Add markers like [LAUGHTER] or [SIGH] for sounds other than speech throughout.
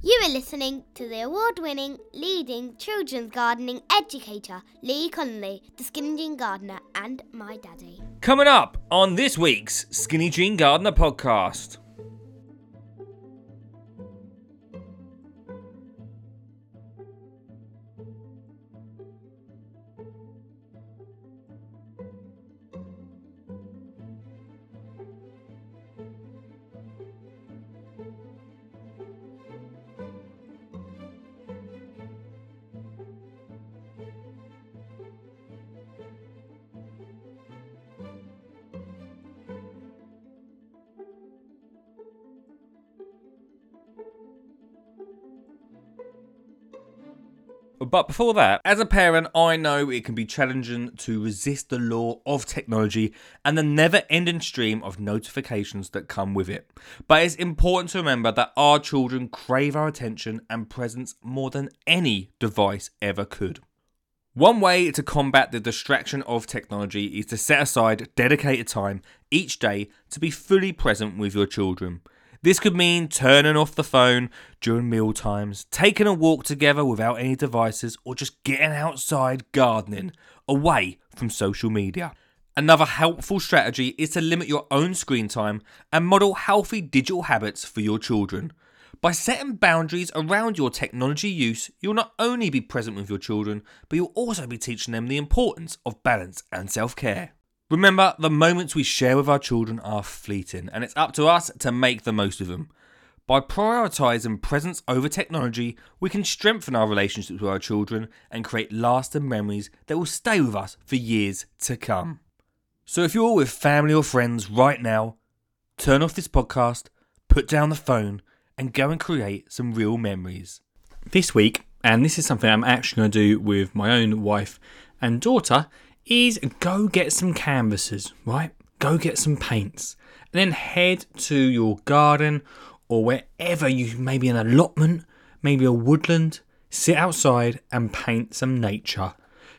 You are listening to the award winning leading children's gardening educator, Lee Connolly, the Skinny Jean Gardener, and my daddy. Coming up on this week's Skinny Jean Gardener podcast. But before that, as a parent, I know it can be challenging to resist the law of technology and the never ending stream of notifications that come with it. But it's important to remember that our children crave our attention and presence more than any device ever could. One way to combat the distraction of technology is to set aside dedicated time each day to be fully present with your children. This could mean turning off the phone during meal times, taking a walk together without any devices, or just getting outside gardening away from social media. Another helpful strategy is to limit your own screen time and model healthy digital habits for your children. By setting boundaries around your technology use, you'll not only be present with your children, but you'll also be teaching them the importance of balance and self care. Remember, the moments we share with our children are fleeting, and it's up to us to make the most of them. By prioritising presence over technology, we can strengthen our relationships with our children and create lasting memories that will stay with us for years to come. So, if you're with family or friends right now, turn off this podcast, put down the phone, and go and create some real memories. This week, and this is something I'm actually going to do with my own wife and daughter, is go get some canvases, right? Go get some paints, and then head to your garden or wherever you maybe an allotment, maybe a woodland. Sit outside and paint some nature.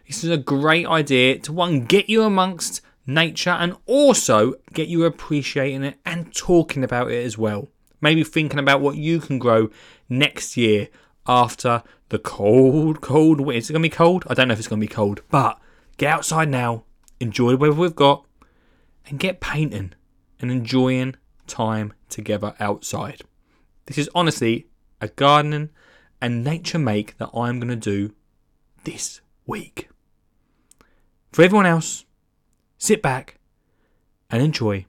This is a great idea to one get you amongst nature and also get you appreciating it and talking about it as well. Maybe thinking about what you can grow next year after the cold, cold winter. Is it going to be cold? I don't know if it's going to be cold, but Get outside now, enjoy the weather we've got, and get painting and enjoying time together outside. This is honestly a gardening and nature make that I'm going to do this week. For everyone else, sit back and enjoy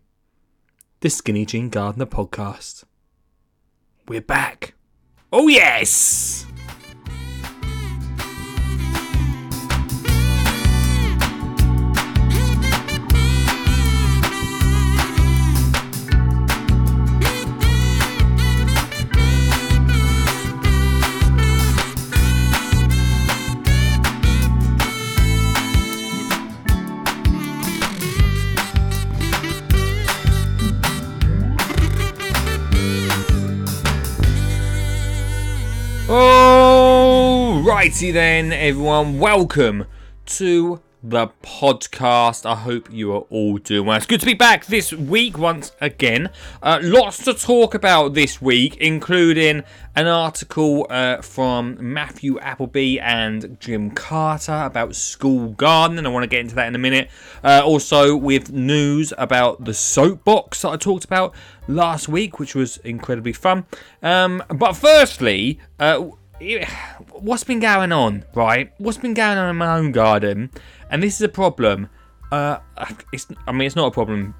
the Skinny Jean Gardener podcast. We're back. Oh, yes! Righty then, everyone, welcome to the podcast. I hope you are all doing well. It's good to be back this week once again. Uh, lots to talk about this week, including an article uh, from Matthew Appleby and Jim Carter about school gardening. I want to get into that in a minute. Uh, also, with news about the soapbox that I talked about last week, which was incredibly fun. Um, but firstly, uh, what's been going on, right? What's been going on in my own garden? And this is a problem. Uh, it's, I mean, it's not a problem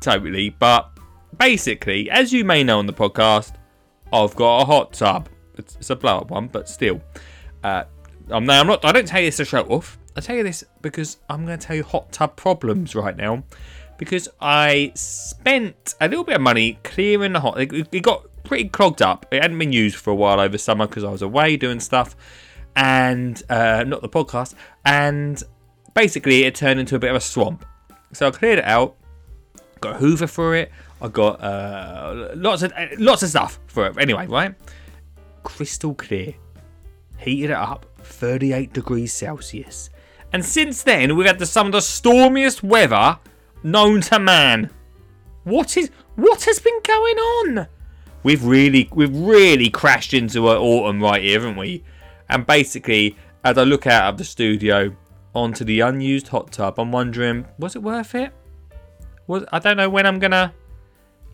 totally, but basically, as you may know on the podcast, I've got a hot tub. It's, it's a blow up one, but still. Uh, I'm, now, I'm not. I don't tell you this to show off. I tell you this because I'm going to tell you hot tub problems right now. Because I spent a little bit of money clearing the hot. It, it got pretty clogged up. It hadn't been used for a while over summer because I was away doing stuff, and uh, not the podcast. And basically, it turned into a bit of a swamp. So I cleared it out, got a Hoover for it. I got uh, lots of lots of stuff for it. Anyway, right? Crystal clear. Heated it up, 38 degrees Celsius. And since then, we've had the, some of the stormiest weather known to man. What is what has been going on? we've really we've really crashed into an autumn right here, haven't we? And basically, as I look out of the studio onto the unused hot tub, I'm wondering, was it worth it? Was I don't know when I'm gonna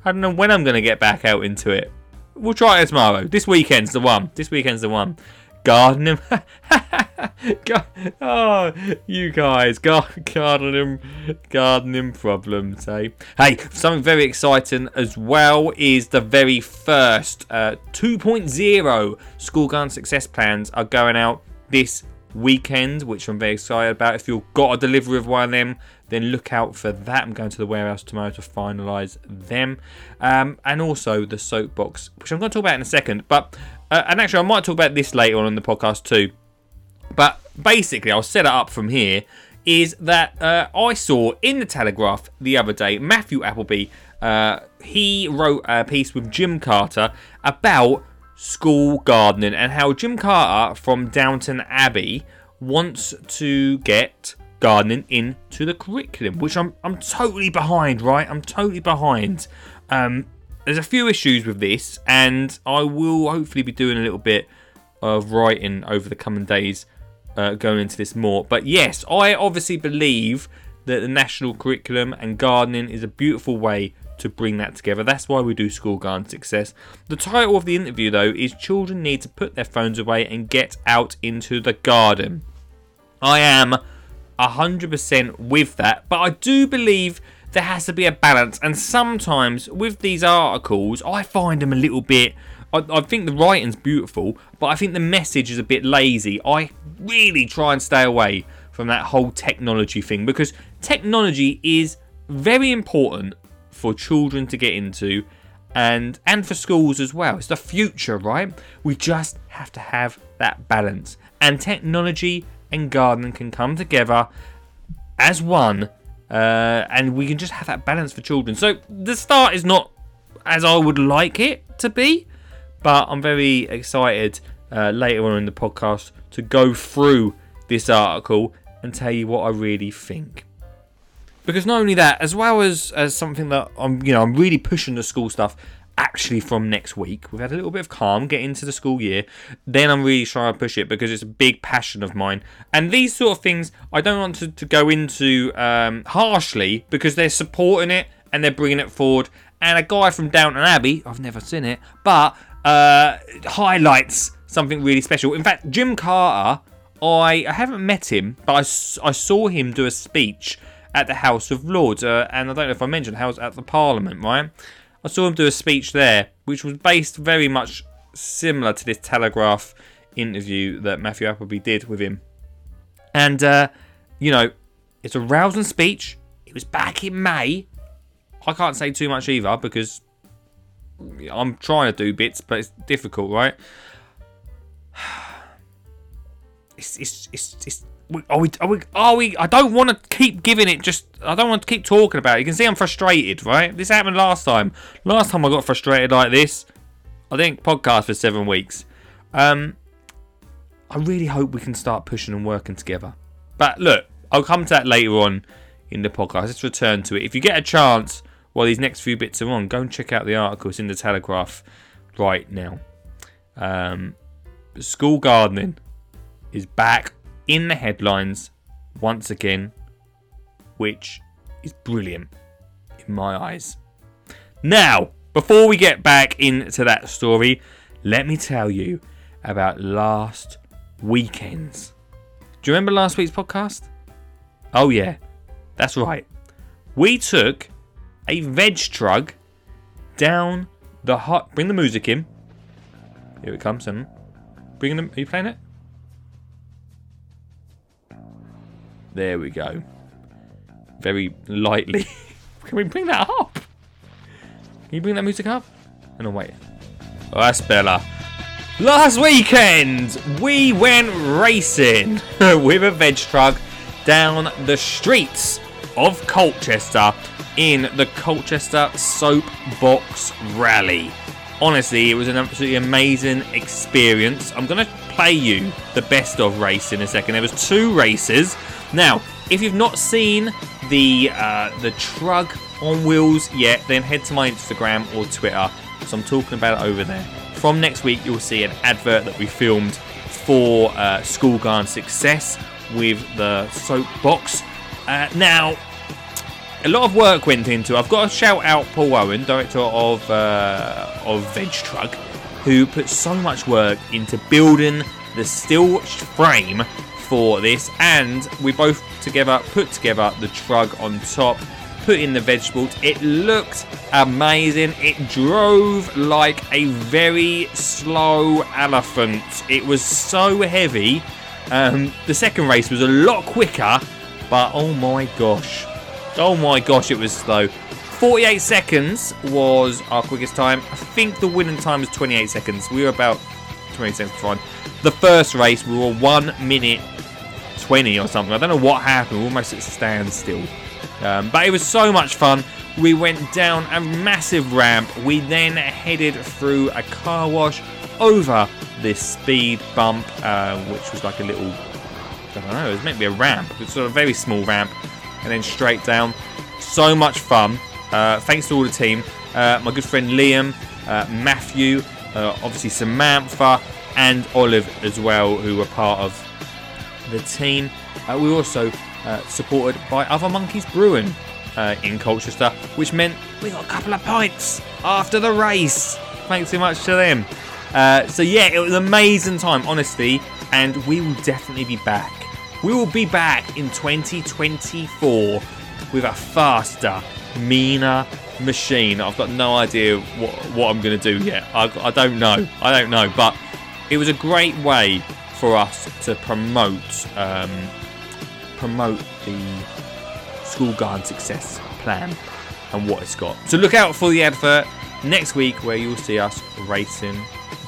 I don't know when I'm gonna get back out into it. We'll try it tomorrow. This weekend's the one. This weekend's the one. Gardening. [LAUGHS] oh, you guys, gardening, gardening problems, eh? Hey, something very exciting as well is the very first uh, 2.0 school garden success plans are going out this weekend, which I'm very excited about. If you've got a delivery of one of them, then look out for that. I'm going to the warehouse tomorrow to finalise them. Um, and also the soapbox, which I'm going to talk about in a second. But uh, and actually, I might talk about this later on in the podcast too. But basically, I'll set it up from here. Is that uh, I saw in the Telegraph the other day, Matthew Appleby, uh, he wrote a piece with Jim Carter about school gardening and how Jim Carter from Downton Abbey wants to get gardening into the curriculum, which I'm I'm totally behind, right? I'm totally behind. Um, there's a few issues with this, and I will hopefully be doing a little bit of writing over the coming days uh, going into this more. But yes, I obviously believe that the national curriculum and gardening is a beautiful way to bring that together. That's why we do School Garden Success. The title of the interview, though, is Children Need to Put Their Phones Away and Get Out into the Garden. I am 100% with that, but I do believe there has to be a balance. And sometimes with these articles, I find them a little bit. I, think the writing's beautiful, but I think the message is a bit lazy. I really try and stay away from that whole technology thing because technology is very important for children to get into and and for schools as well. It's the future, right? We just have to have that balance. And technology and gardening can come together as one uh, and we can just have that balance for children. So the start is not as I would like it to be, but I'm very excited uh, later on in the podcast to go through this article and tell you what I really think. Because not only that, as well as as something that I'm, you know, I'm really pushing the school stuff actually from next week. We've had a little bit of calm, get into the school year. Then I'm really trying to push it because it's a big passion of mine. And these sort of things, I don't want to, to go into um, harshly because they're supporting it and they're bringing it forward. And a guy from Downton Abbey, I've never seen it, but uh, highlights something really special. In fact, Jim Carter, I, I haven't met him, but I, I saw him do a speech at the House of Lords. Uh, and I don't know if I mentioned House at the Parliament, right? I saw him do a speech there, which was based very much similar to this Telegraph interview that Matthew Appleby did with him. And, uh, you know, it's a rousing speech. It was back in May. I can't say too much either because I'm trying to do bits, but it's difficult, right? [SIGHS] It's, it's, it's, it's are we, are we, are we, I don't want to keep giving it just, I don't want to keep talking about it. You can see I'm frustrated, right? This happened last time. Last time I got frustrated like this, I think podcast for seven weeks. Um, I really hope we can start pushing and working together. But look, I'll come to that later on in the podcast. Let's return to it. If you get a chance while these next few bits are on, go and check out the article. It's in the Telegraph right now. Um, school gardening is back in the headlines once again, which is brilliant in my eyes. Now, before we get back into that story, let me tell you about last weekend's. Do you remember last week's podcast? Oh, yeah, that's right. We took a Vegtrug down the hot. Bring the music in. Here it comes, and bring them. Are you playing it? There we go. Very lightly. [LAUGHS] [LAUGHS] Can we bring that up? Can you bring that music up? And oh, wait. Oh, that's better. Last weekend, we went racing [LAUGHS] with a Vegtrug down the streets of Colchester in the Colchester Soapbox Rally. Honestly, it was an absolutely amazing experience. I'm going to play you the best of race in a second. There was two races. Now, if you've not seen the uh, the truck on wheels yet, then head to my Instagram or Twitter so I'm talking about it over there. From next week, you'll see an advert that we filmed for uh, School Garden Success with the soapbox. Uh, now, a lot of work went into. I've got to shout out Paul Owen, director of uh, of Vegtrug, who put so much work into building the steel frame for this, and we both together put together the trug on top, put in the vegetables. It looked amazing. It drove like a very slow elephant. It was so heavy. Um, the second race was a lot quicker, but oh my gosh, oh my gosh, it was slow. 48 seconds was our quickest time. I think the winning time was 28 seconds. We were about 20 seconds behind. The first race, we were 1 minute 20 or something. I don't know what happened. We were almost at standstill. Um, but it was so much fun. We went down a massive ramp. We then headed through a car wash over this speed bump, uh, which was like a little, I don't know, it was meant to be a ramp. It was sort of a very small ramp. And then straight down. So much fun. Uh, thanks to all the team. Uh, my good friend Liam, uh, Matthew, uh, obviously Samantha, and Olive as well, who were part of the team. Uh, we were also uh, supported by Other Monkeys Brewing uh, in Colchester, which meant we got a couple of pints after the race. Thanks so much to them. Uh, so yeah, it was an amazing time, honestly, and we will definitely be back. We will be back in 2024 with a faster, meaner machine. I've got no idea what, what I'm going to do yet. I, I don't know. I don't know. But it was a great way for us to promote um, promote the school garden success plan and what it's got. So look out for the advert next week where you'll see us racing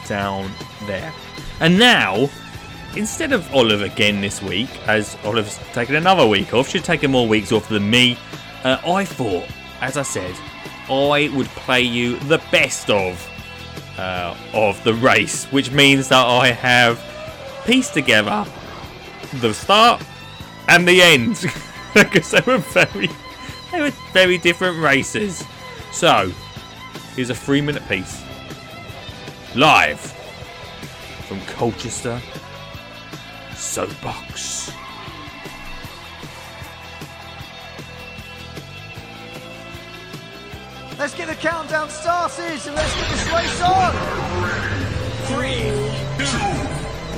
down there. And now, instead of Olive again this week, as Olive's taken another week off, she's taken more weeks off than me, uh, I thought, as I said, I would play you the best of uh, of the race, which means that I have pieced together the start and the end [LAUGHS] because they were very they were very different races. So here's a three minute piece live from Colchester Soapbox. Let's get the countdown started and let's get this race on. Three, two,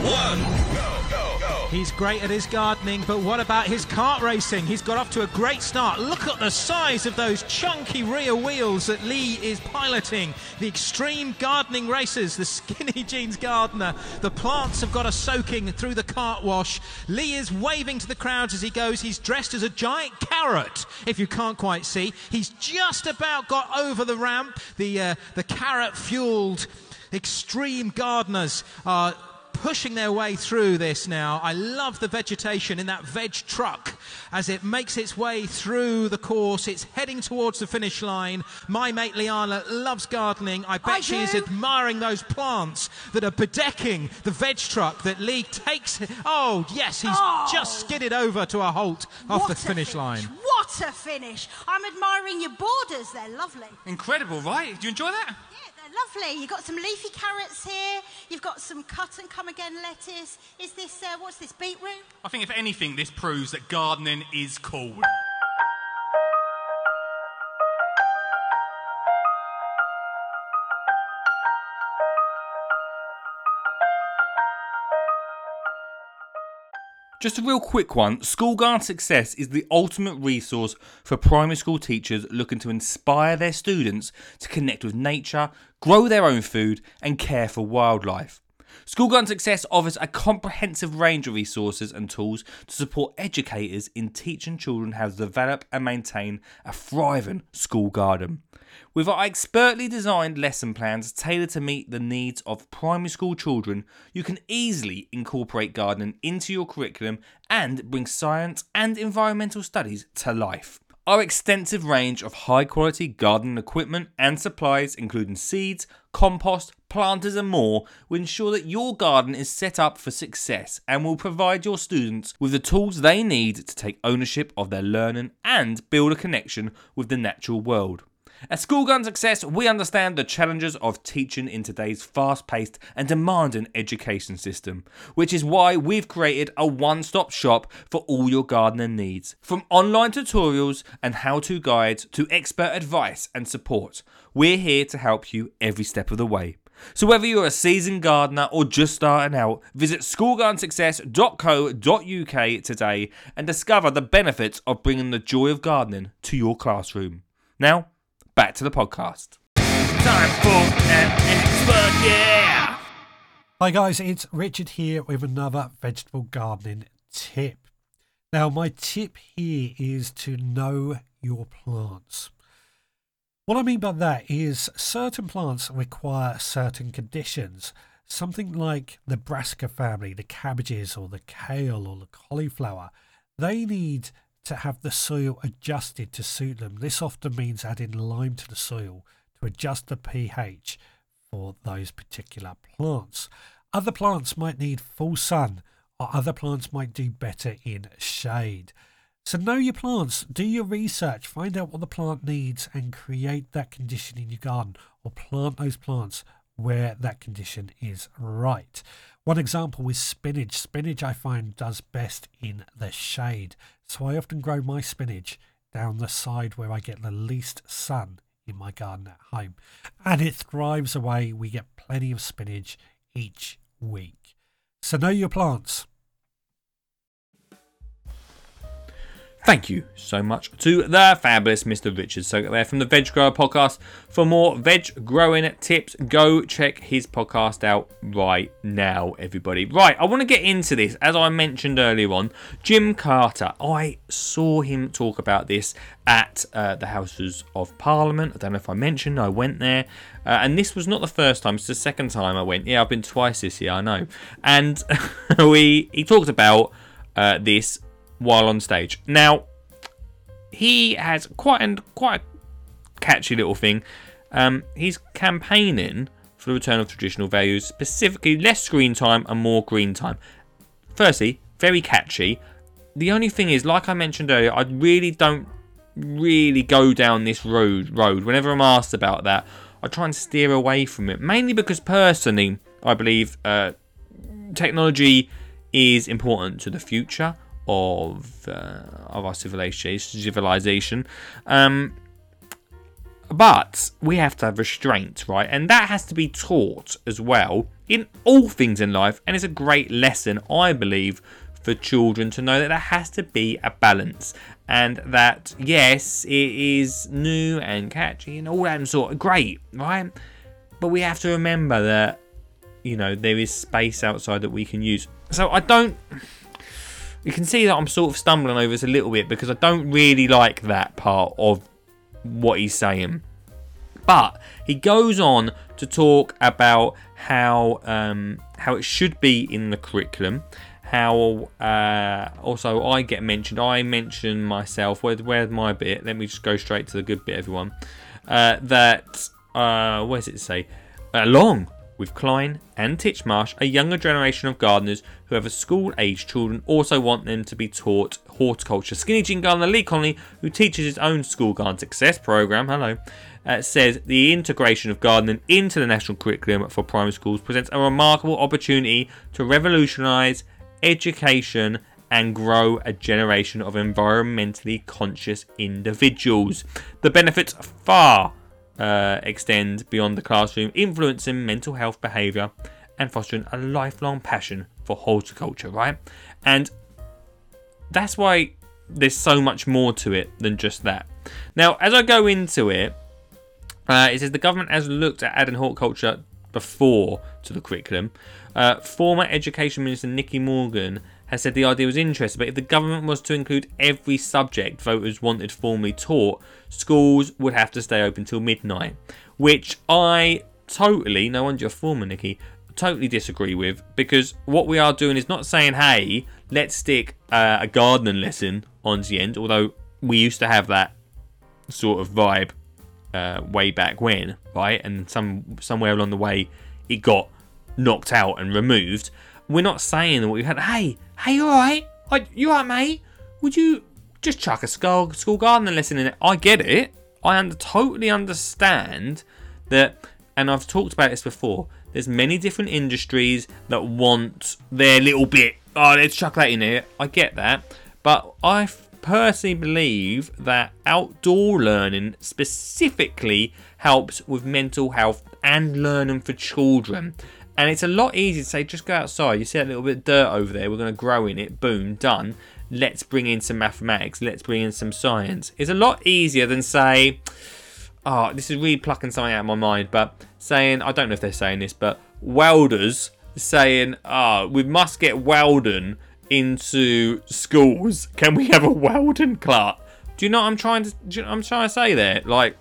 one. He's great at his gardening, but what about his kart racing? He's got off to a great start. Look at the size of those chunky rear wheels that Lee is piloting. The extreme gardening races, the [LAUGHS] skinny jeans gardener. The plants have got a soaking through the cart wash. Lee is waving to the crowds as he goes. He's dressed as a giant carrot, if you can't quite see. He's just about got over the ramp. The, uh, the carrot fueled extreme gardeners are pushing their way through this now. I love the vegetation in that Vegtrug as it makes its way through the course. It's heading towards the finish line. My mate Liana loves gardening. I bet I she is admiring those plants that are bedecking the Vegtrug that Lee takes. Oh, yes, he's Oh. just skidded over to a halt off What the a finish line. What a finish! I'm admiring your borders. They're lovely. Incredible, right? Do you enjoy that? Yeah, they're lovely. You've got some leafy carrots here. You've got some cut and come again lettuce. Is this uh, what's this beetroot? I think if anything, this proves that gardening is cool. Just a real quick one School Garden Success is the ultimate resource for primary school teachers looking to inspire their students to connect with nature, grow their own food, and care for wildlife. School Garden Success offers a comprehensive range of resources and tools to support educators in teaching children how to develop and maintain a thriving school garden. With our expertly designed lesson plans tailored to meet the needs of primary school children, you can easily incorporate gardening into your curriculum and bring science and environmental studies to life. Our extensive range of high quality gardening equipment and supplies, including seeds, compost, planters, and more, will ensure that your garden is set up for success and will provide your students with the tools they need to take ownership of their learning and build a connection with the natural world. At School Garden Success, we understand the challenges of teaching in today's fast paced and demanding education system, which is why we've created a one stop shop for all your gardening needs. From online tutorials and how to guides to expert advice and support, we're here to help you every step of the way. So whether you're a seasoned gardener or just starting out, visit schoolgardensuccess.co.uk today and discover the benefits of bringing the joy of gardening to your classroom. Now, back to the podcast. Time for an expert, yeah! Hi guys, it's Richard here with another vegetable gardening tip. Now, my tip here is to know your plants. What I mean by that is certain plants require certain conditions. Something like the brassica family, the cabbages or the kale or the cauliflower, they need to have the soil adjusted to suit them. This often means adding lime to the soil to adjust the pH for those particular plants. Other plants might need full sun, or other plants might do better in shade. So know your plants, do your research, find out what the plant needs and create that condition in your garden or plant those plants where that condition is right. One example is spinach. Spinach I find does best in the shade. So I often grow my spinach down the side where I get the least sun in my garden at home. And it thrives away. We get plenty of spinach each week. So know your plants. Thank you so much to the fabulous Mr. Richard Soak there from the Veg Grower podcast. For more veg growing tips, go check his podcast out right now, everybody. Right, I want to get into this. As I mentioned earlier on, Jim Carter, I saw him talk about this at uh, the Houses of Parliament. I don't know if I mentioned, I went there. Uh, and this was not the first time, it's the second time I went. Yeah, I've been twice this year, I know. And [LAUGHS] we he talked about uh, this while on stage. Now, he has quite and quite a catchy little thing. Um, he's campaigning for the return of traditional values, specifically less screen time and more green time. Firstly, very catchy. The only thing is, like I mentioned earlier, I really don't really go down this road. Road. Whenever I'm asked about that, I try and steer away from it. Mainly because personally, I believe uh, technology is important to the future of uh, of our civilization. Civilization, um, but we have to have restraint, right? And that has to be taught as well in all things in life. And it's a great lesson, I believe, for children to know that there has to be a balance, and that yes, it is new and catchy and all that sort of great, right? But we have to remember that you know there is space outside that we can use. So I don't you can see that I'm sort of stumbling over this a little bit because I don't really like that part of what he's saying. But he goes on to talk about how um, how it should be in the curriculum. How uh, also I get mentioned. I mention myself. Where, where's my bit? Let me just go straight to the good bit, everyone. Uh, that uh, where does it say? Along with Klein and Titchmarsh, a younger generation of gardeners who have a school aged children also want them to be taught horticulture. Skinny Jean Gardener Lee Connolly, who teaches his own school garden success program, hello, uh, says the integration of gardening into the national curriculum for primary schools presents a remarkable opportunity to revolutionise education and grow a generation of environmentally conscious individuals. The benefits far uh, extend beyond the classroom, influencing mental health behaviour and fostering a lifelong passion for horticulture, right? And that's why there's so much more to it than just that. Now, as I go into it, uh, it says the government has looked at adding horticulture before to the curriculum. Uh, former Education Minister Nicky Morgan has said the idea was interesting, but if the government was to include every subject voters wanted formally taught, schools would have to stay open till midnight, which I totally, no wonder you're former Nicky, totally disagree with because what we are doing is not saying, hey, let's stick uh, a gardening lesson on the end, although we used to have that sort of vibe uh, way back when, right? And some somewhere along the way, it got knocked out and removed. We're not saying that we had, hey, hey, you alright? You alright, mate? Would you just chuck a school, school gardening lesson in it? I get it. I un- totally understand that, and I've talked about this before. There's many different industries that want their little bit. Oh, let's chuck that in here. I get that, but I personally believe that outdoor learning specifically helps with mental health and learning for children. And it's a lot easier to say, just go outside. You see that little bit of dirt over there. We're going to grow in it. Boom, done. Let's bring in some mathematics. Let's bring in some science. It's a lot easier than say, oh, this is really plucking something out of my mind, but saying, I don't know if they're saying this, but welders saying, oh, we must get welding into schools. Can we have a welding class? Do you know what I'm trying to? You know I'm trying to say there? Like,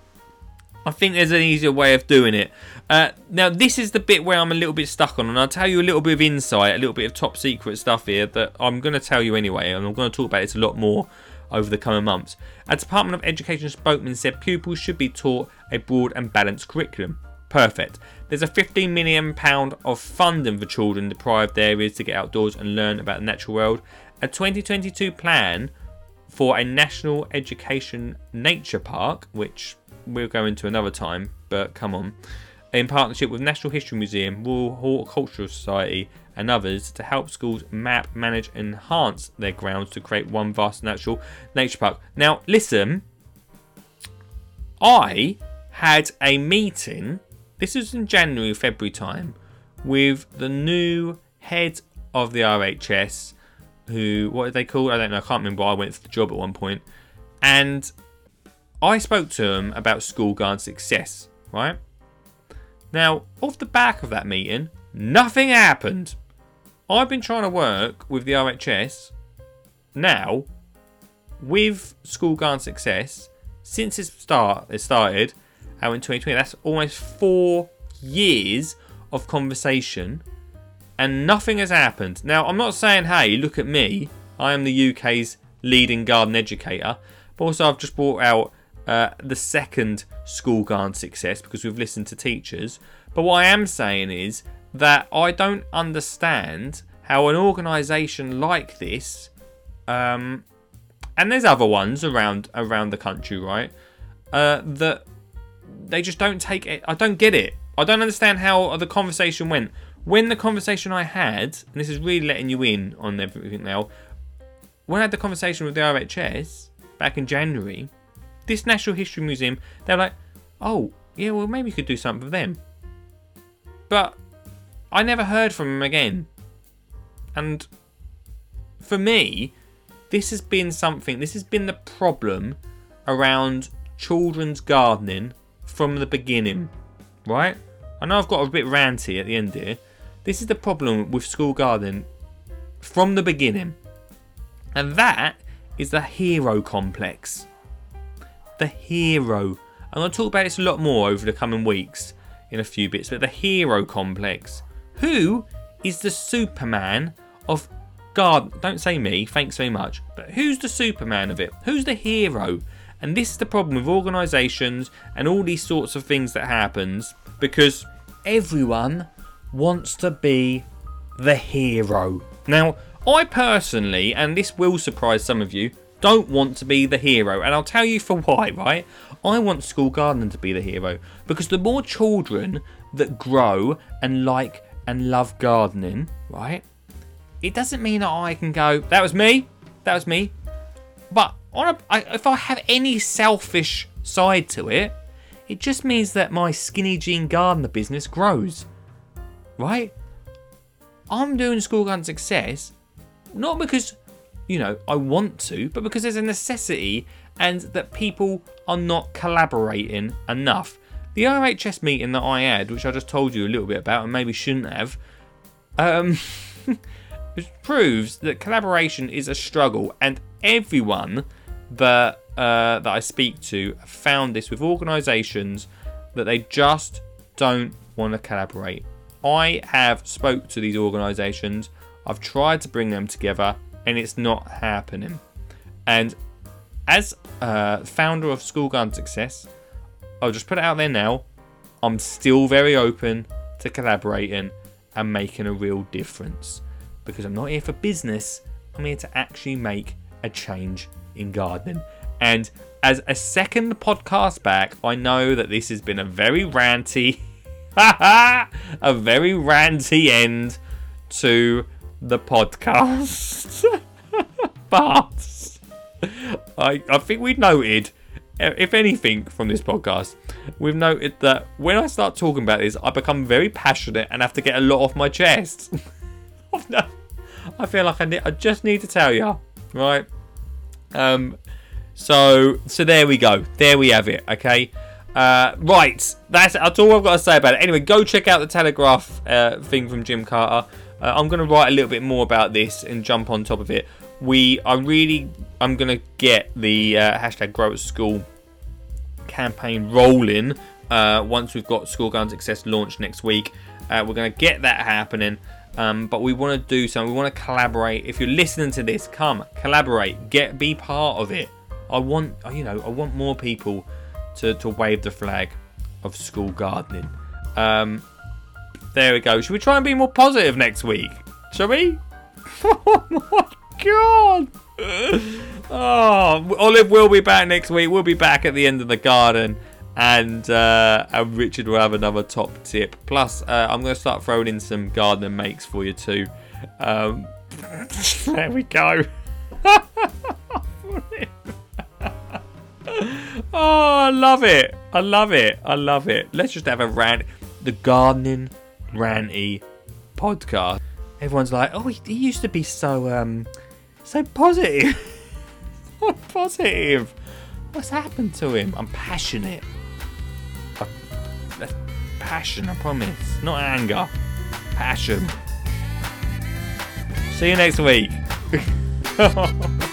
I think there's an easier way of doing it. Uh, now, this is the bit where I'm a little bit stuck on, and I'll tell you a little bit of insight, a little bit of top secret stuff here that I'm going to tell you anyway, and I'm going to talk about it a lot more over the coming months. A Department of Education spokesman said pupils should be taught a broad and balanced curriculum. Perfect. There's a 15 million pound of funding for children in deprived areas to get outdoors and learn about the natural world. A 2022 plan for a national education nature park, which we'll go into another time, but come on, in partnership with National History Museum, Royal Horticultural Society, and others to help schools map, manage, and enhance their grounds to create one vast natural nature park. Now, listen, I had a meeting, this was in January, February time, with the new head of the RHS, who, what did they call? I don't know, I can't remember. I went for the job at one point, and I spoke to him about school garden success, right? Now, off the back of that meeting, nothing happened. I've been trying to work with the RHS now with School Garden Success since its start it started out in 2020. That's almost four years of conversation and nothing has happened. Now, I'm not saying, hey, look at me. I am the UK's leading garden educator. But also, I've just brought out uh, the second school garden success because we've listened to teachers. But what I am saying is that I don't understand how an organisation like this, um, and there's other ones around around the country, right? Uh, that they just don't take it. I don't get it. I don't understand how the conversation went. When the conversation I had, and this is really letting you in on everything now, when I had the conversation with the RHS back in January, this National History Museum, they're like, oh, yeah, well, maybe you could do something for them. But I never heard from them again. And for me, this has been something, this has been the problem around children's gardening from the beginning, right? I know I've got a bit ranty at the end here. This is the problem with school gardening from the beginning. And that is the hero complex. The hero. And I'll talk about this a lot more over the coming weeks in a few bits, but the hero complex. Who is the Superman of God? Don't say me, thanks very much. But who's the Superman of it? Who's the hero? And this is the problem with organisations and all these sorts of things that happens because everyone wants to be the hero. Now, I personally, and this will surprise some of you, don't want to be the hero, and I'll tell you for why, right? I want school gardening to be the hero because the more children that grow and like and love gardening, right? It doesn't mean that I can go, that was me, that was me. But on a, I, if I have any selfish side to it, it just means that my skinny jean gardener business grows, right? I'm doing school garden success not because you know I want to, but because there's a necessity and that people are not collaborating enough. The RHS meeting that I had, which I just told you a little bit about and maybe shouldn't have, um, [LAUGHS] proves that collaboration is a struggle, and everyone that uh, that I speak to found this with organisations that they just don't want to collaborate. I have spoke to these organisations. I've tried to bring them together, and it's not happening. And as uh, founder of School Garden Success, I'll just put it out there now. I'm still very open to collaborating and making a real difference because I'm not here for business. I'm here to actually make a change in gardening. And as a second podcast back, I know that this has been a very ranty, [LAUGHS] a very ranty end to the podcast. [LAUGHS] but I, I think we noted, if anything, from this podcast, we've noted that when I start talking about this, I become very passionate and have to get a lot off my chest. [LAUGHS] I feel like I, need, I just need to tell you, right? Um, so so there we go. There we have it. Okay. Uh, right, that's, that's all I've got to say about it. Anyway, go check out the Telegraph uh, thing from Jim Carter. Uh, I'm going to write a little bit more about this and jump on top of it. We, I really, I'm going to get the uh, hashtag Grow at School campaign rolling uh, once we've got School Garden Success launched next week. Uh, we're going to get that happening. Um, but we want to do something. We want to collaborate. If you're listening to this, come collaborate. Get be part of it. I want, you know, I want more people to, to wave the flag of school gardening. Um, there we go. Should we try and be more positive next week? Shall we? [LAUGHS] oh my god! Oh, Olive will be back next week. We'll be back at the end of the garden. And, uh, and Richard will have another top tip. Plus, uh, I'm going to start throwing in some gardener makes for you too. Um, [LAUGHS] there we go. [LAUGHS] oh, I love it. I love it. I love it. Let's just have a rant. The gardening ranty podcast. Everyone's like, oh, he, he used to be so um, so positive. [LAUGHS] so positive. What's happened to him? I'm passionate. Passion, I promise. Not anger. Passion. See you next week. [LAUGHS]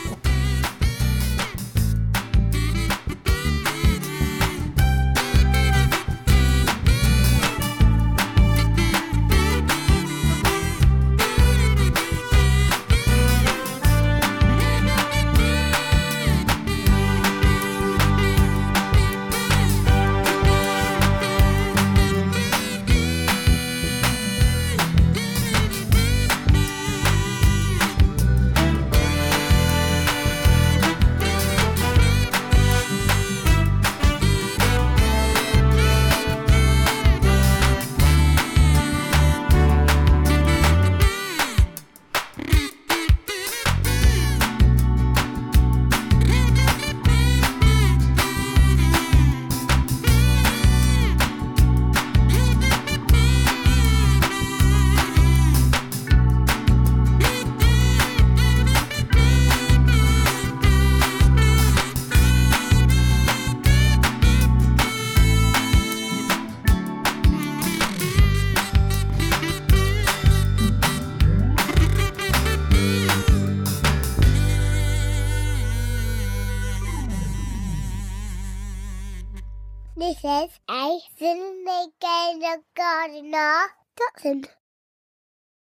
This